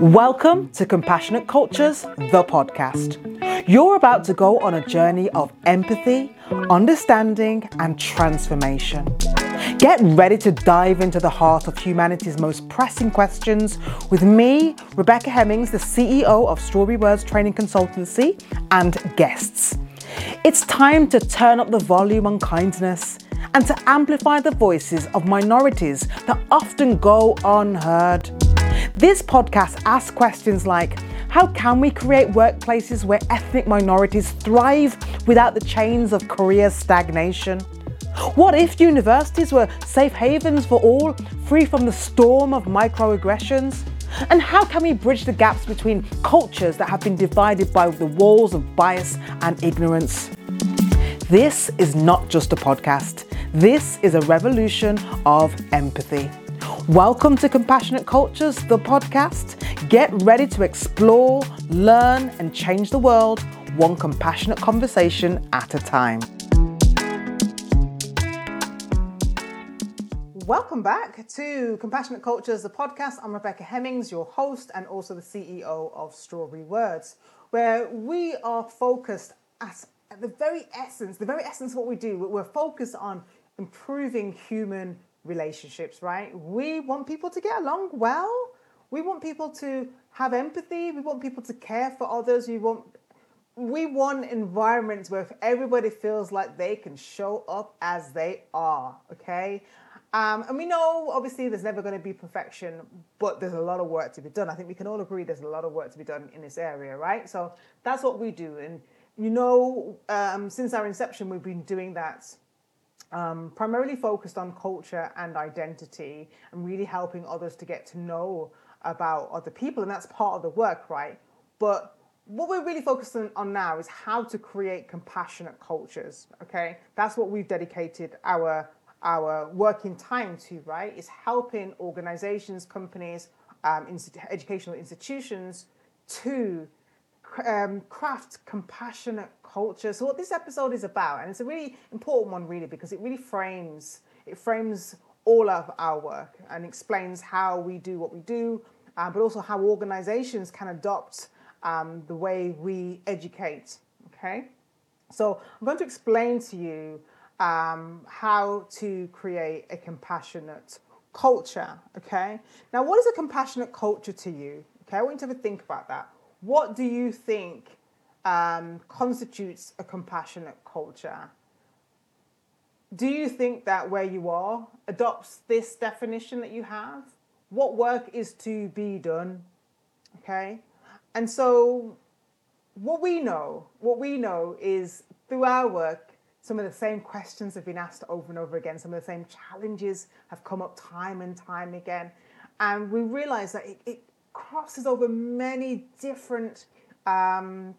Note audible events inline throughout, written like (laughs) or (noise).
Welcome to Compassionate Cultures, the podcast. You're about to go on a journey of empathy, understanding, and transformation. Get ready to dive into the heart of humanity's most pressing questions with me, Rebecca Hemmings, the CEO of Strawberry Words Training Consultancy, and guests. It's time to turn up the volume on kindness and to amplify the voices of minorities that often go unheard. This podcast asks questions like How can we create workplaces where ethnic minorities thrive without the chains of career stagnation? What if universities were safe havens for all, free from the storm of microaggressions? And how can we bridge the gaps between cultures that have been divided by the walls of bias and ignorance? This is not just a podcast. This is a revolution of empathy. Welcome to Compassionate Cultures, the podcast. Get ready to explore, learn, and change the world one compassionate conversation at a time. Welcome back to Compassionate Cultures, the podcast. I'm Rebecca Hemmings, your host and also the CEO of Strawberry Words, where we are focused at, at the very essence, the very essence of what we do. We're focused on improving human relationships, right? We want people to get along well. We want people to have empathy. We want people to care for others. We want we want environments where everybody feels like they can show up as they are, okay? Um, and we know, obviously, there's never going to be perfection, but there's a lot of work to be done. I think we can all agree there's a lot of work to be done in this area, right? So that's what we do. And you know, um, since our inception, we've been doing that um, primarily focused on culture and identity and really helping others to get to know about other people. And that's part of the work, right? But what we're really focusing on now is how to create compassionate cultures, okay? That's what we've dedicated our our working time to, right, is helping organizations, companies, um, educational institutions to um, craft compassionate culture. So what this episode is about, and it's a really important one, really, because it really frames it frames all of our work and explains how we do what we do, uh, but also how organizations can adopt um, the way we educate. Okay, so I'm going to explain to you um, how to create a compassionate culture. Okay. Now, what is a compassionate culture to you? Okay, I want you to think about that. What do you think um, constitutes a compassionate culture? Do you think that where you are adopts this definition that you have? What work is to be done? Okay. And so, what we know, what we know is through our work, some of the same questions have been asked over and over again. Some of the same challenges have come up time and time again. And we realize that it, it crosses over many different um,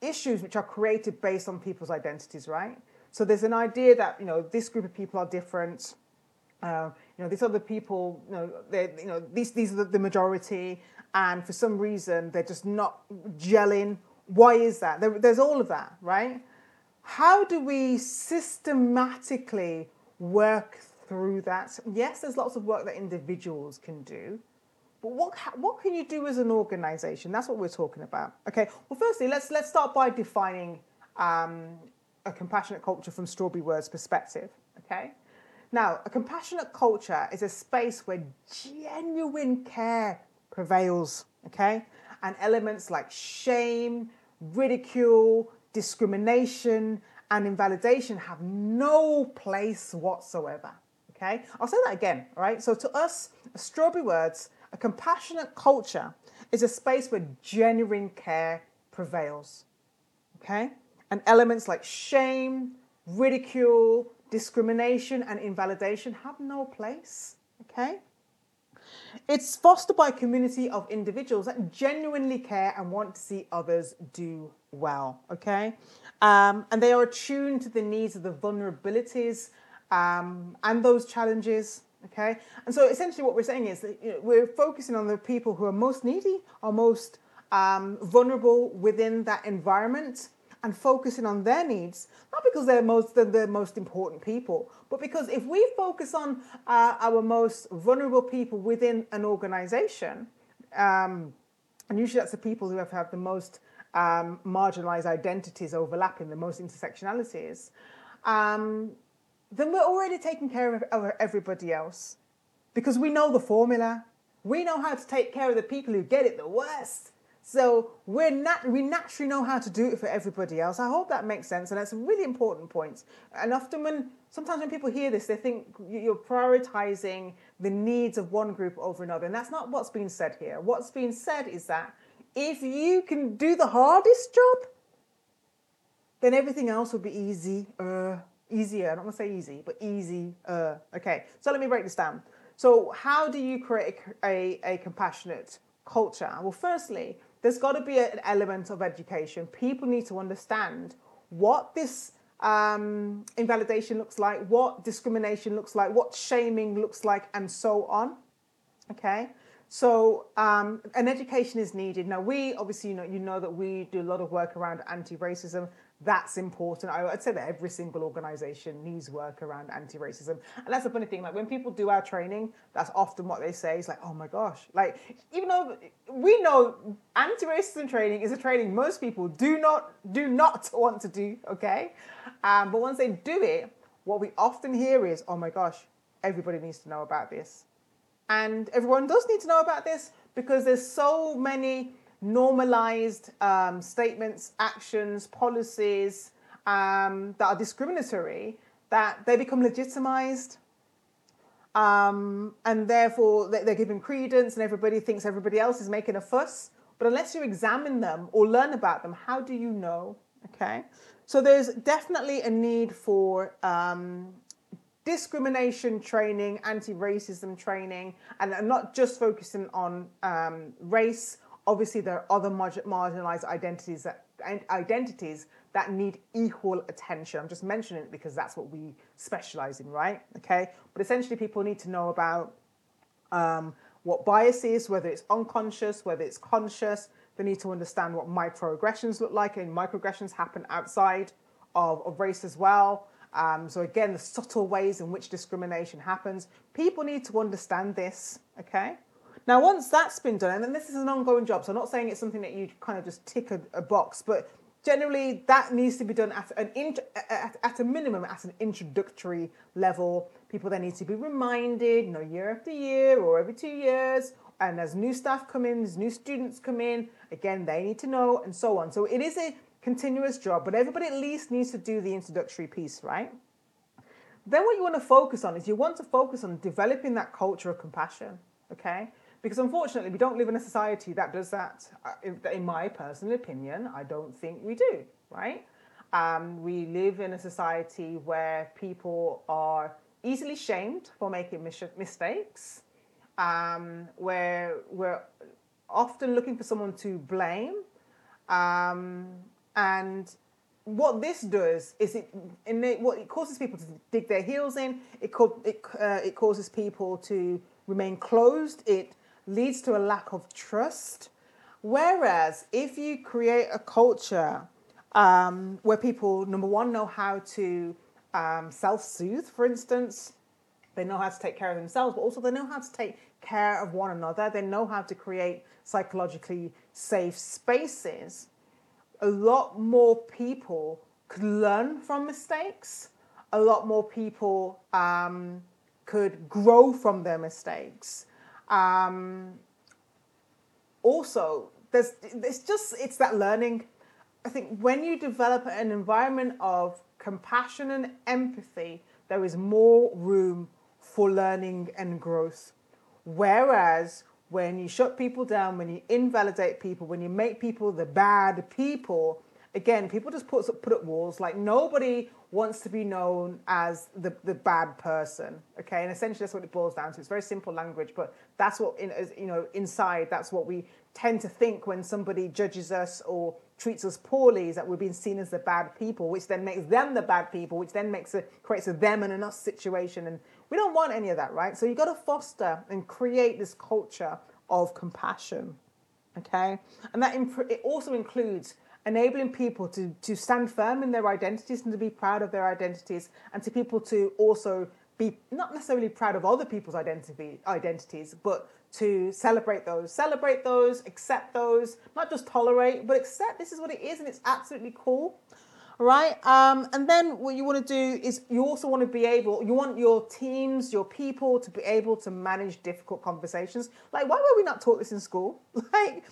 issues which are created based on people's identities, right? So there's an idea that, you know, this group of people are different. Uh, you know, these other people, you know, they, you know, these these are the majority, and for some reason they're just not gelling. Why is that? There, there's all of that, right? How do we systematically work through that? Yes, there's lots of work that individuals can do, but what, what can you do as an organization? That's what we're talking about. Okay, well, firstly, let's, let's start by defining um, a compassionate culture from Strawberry Words perspective. Okay, now, a compassionate culture is a space where genuine care prevails. Okay, and elements like shame, ridicule, discrimination, and invalidation have no place whatsoever. Okay, I'll say that again. All right, so to us, Strawberry Words, a compassionate culture is a space where genuine care prevails. Okay, and elements like shame, ridicule, discrimination, and invalidation have no place. Okay. It's fostered by a community of individuals that genuinely care and want to see others do well, okay? Um, and they are attuned to the needs of the vulnerabilities um, and those challenges, okay? And so essentially what we're saying is that you know, we're focusing on the people who are most needy, are most um, vulnerable within that environment and focusing on their needs, not because they're most the most important people, but because if we focus on uh, our most vulnerable people within an organization, um, and usually that's the people who have had the most um, marginalized identities overlapping, the most intersectionalities, um, then we're already taking care of, everybody else because we know the formula. We know how to take care of the people who get it the worst. So we're nat- we naturally know how to do it for everybody else. I hope that makes sense, and that's a really important point. And often when sometimes when people hear this, they think you're prioritizing the needs of one group over another, and that's not what's being said here. What's being said is that if you can do the hardest job, then everything else will be easy. Easier. I don't want to say easy, but easy. Uh, okay, so let me break this down. So, how do you create a, a, a compassionate culture? Well, firstly, there's got to be an element of education. People need to understand what this um, invalidation looks like, what discrimination looks like, what shaming looks like, and so on. Okay, so um, an education is needed. Now, we obviously, you know, you know that we do a lot of work around anti-racism. That's important. I, would say that every single organisation needs work around anti-racism, and that's the funny thing. Like when people do our training, that's often what they say. It's like, oh my gosh, like even though we know anti-racism training is a training most people do not do not (laughs) want to do. Okay, um, but once they do it, what we often hear is, oh my gosh, everybody needs to know about this and everyone does need to know about this because there's so many normalized um, statements, actions, policies um, that are discriminatory that they become legitimized. Um, and therefore, they're given credence, and everybody thinks everybody else is making a fuss. But unless you examine them or learn about them, how do you know? Okay, so there's definitely a need for um, discrimination training, anti-racism training, and I'm not just focusing on um, race. Obviously, there are other marginalized identities that identities that need equal attention. I'm just mentioning it because that's what we specialize in, right? Okay, but essentially, people need to know about um, what bias is, whether it's unconscious, whether it's conscious. They need to understand what microaggressions look like, and microaggressions happen outside of, of race as well. Um, so again, the subtle ways in which discrimination happens. People need to understand this, okay? Now, once that's been done, and then this is an ongoing job, so I'm not saying it's something that you kind of just tick a, a box, but generally that needs to be done at an int- at, at, a minimum at an introductory level. People then need to be reminded, you know, year after year or every two years. And as new staff come in, as new students come in, again, they need to know, and so on. So it is a continuous job, but everybody at least needs to do the introductory piece, right? Then what you want to focus on is you want to focus on developing that culture of compassion, okay? Because unfortunately, we don't live in a society that does that. Uh, in my personal opinion, I don't think we do, right? Um, we live in a society where people are easily shamed for making mis- mistakes, um, where we're often looking for someone to blame. Um, and what this does is it, what it causes people to dig their heels in. It it uh, it causes people to remain closed. It leads to a lack of trust. Whereas if you create a culture um, where people, number one, know how to um, self-soothe, for instance, they know how to take care of themselves, but also they know how to take care of one another. They know how to create psychologically safe spaces a lot more people could learn from mistakes. A lot more people um, could grow from their mistakes. Um, also, there's it's just it's that learning. I think when you develop an environment of compassion and empathy, there is more room for learning and growth. Whereas when you shut people down, when you invalidate people, when you make people the bad people, again, people just put put up walls. Like nobody wants to be known as the, the bad person. Okay, and essentially that's what it boils down to. It's very simple language, but that's what in you know inside that's what we tend to think when somebody judges us or treats us poorly is that we're being seen as the bad people, which then makes them the bad people, which then makes it creates a them and an us situation, and we don't want any of that, right? So you've got to foster and create this culture of compassion, okay? And that imp- it also includes enabling people to, to stand firm in their identities and to be proud of their identities, and to people to also be not necessarily proud of other people's identity, identities, but to celebrate those, celebrate those, accept those, not just tolerate, but accept this is what it is and it's absolutely cool. Right, um, and then what you want to do is you also want to be able, you want your teams, your people to be able to manage difficult conversations. Like, why were we not taught this in school? (laughs) Like,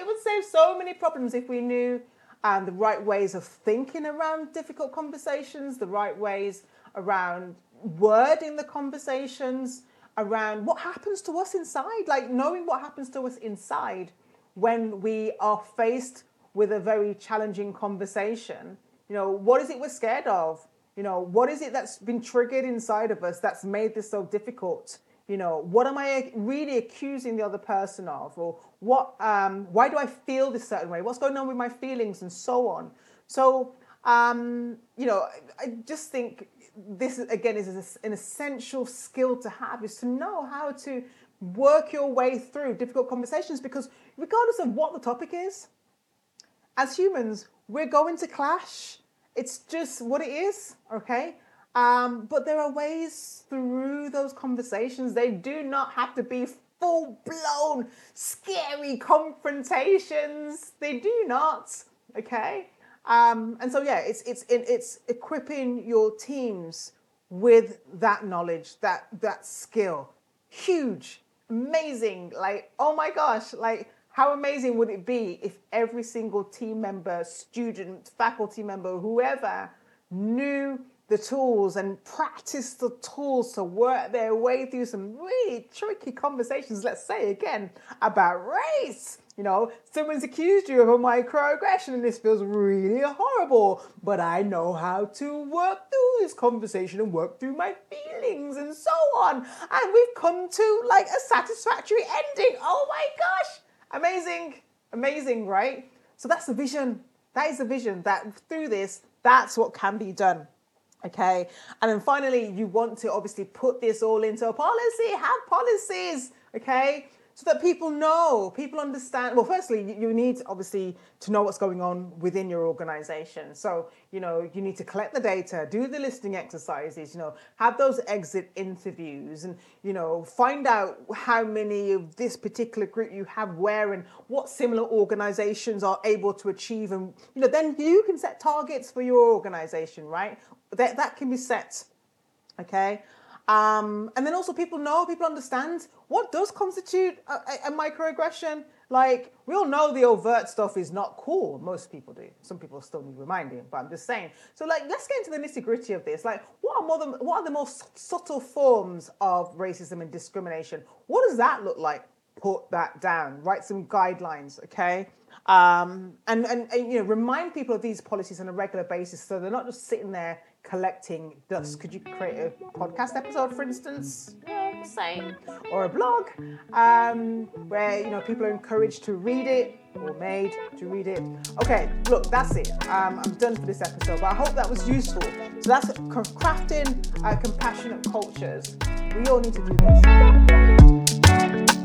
it would, save so many problems if we knew um, the right ways of thinking around difficult conversations, the right ways around wording the conversations, around what happens to us inside, like knowing what happens to us inside when we are faced with a very challenging conversation. You know, what is it we're scared of? You know, what is it that's been triggered inside of us that's made this so difficult? You know, what am I really accusing the other person of? Or what, um, why do I feel this certain way? What's going on with my feelings and so on? So, um, you know, I just think this again is an essential skill to have is to know how to work your way through difficult conversations because regardless of what the topic is, as humans, we're going to clash. It's just what it is, okay? Um, but there are ways through those conversations. They do not have to be full blown, scary confrontations. They do not, okay? Um, and so, yeah, it's, it's, it's equipping your teams with that knowledge, that, that skill. Huge, amazing. Like, oh my gosh, like, how amazing would it be if every single team member, student, faculty member, whoever knew the tools and practice the tools to work their way through some really tricky conversations, let's say again, about race. You know, someone's accused you of a microaggression and this feels really horrible, but I know how to work through this conversation and work through my feelings and so on. And we've come to like a satisfactory ending. Oh my gosh! Amazing, amazing, right? So that's the vision. That is the vision that through this, that's what can be done. Okay. And then finally, you want to obviously put this all into a policy, have policies. Okay so that people know, people understand. Well, firstly, you need obviously to know what's going on within your organization. So, you know, you need to collect the data, do the listening exercises, you know, have those exit interviews and, you know, find out how many of this particular group you have where and what similar organizations are able to achieve. And, you know, then you can set targets for your organization, right? That, that can be set. Okay. Um, and then also people know, people understand what does constitute a, a, microaggression. Like we all know the overt stuff is not cool. Most people do. Some people still need reminding, but I'm just saying. So like, let's get into the nitty gritty of this. Like, what are more than, what are the most subtle forms of racism and discrimination? What does that look like? Put that down. Write some guidelines. Okay. Um, and, and, and you know, remind people of these policies on a regular basis so they're not just sitting there collecting dust. Could you create a podcast episode, for instance? Yeah, same. Or a blog um, where you know people are encouraged to read it or made to read it. Okay, look, that's it. Um, I'm done for this episode, but I hope that was useful. So that's crafting uh, compassionate cultures. We all need to do this.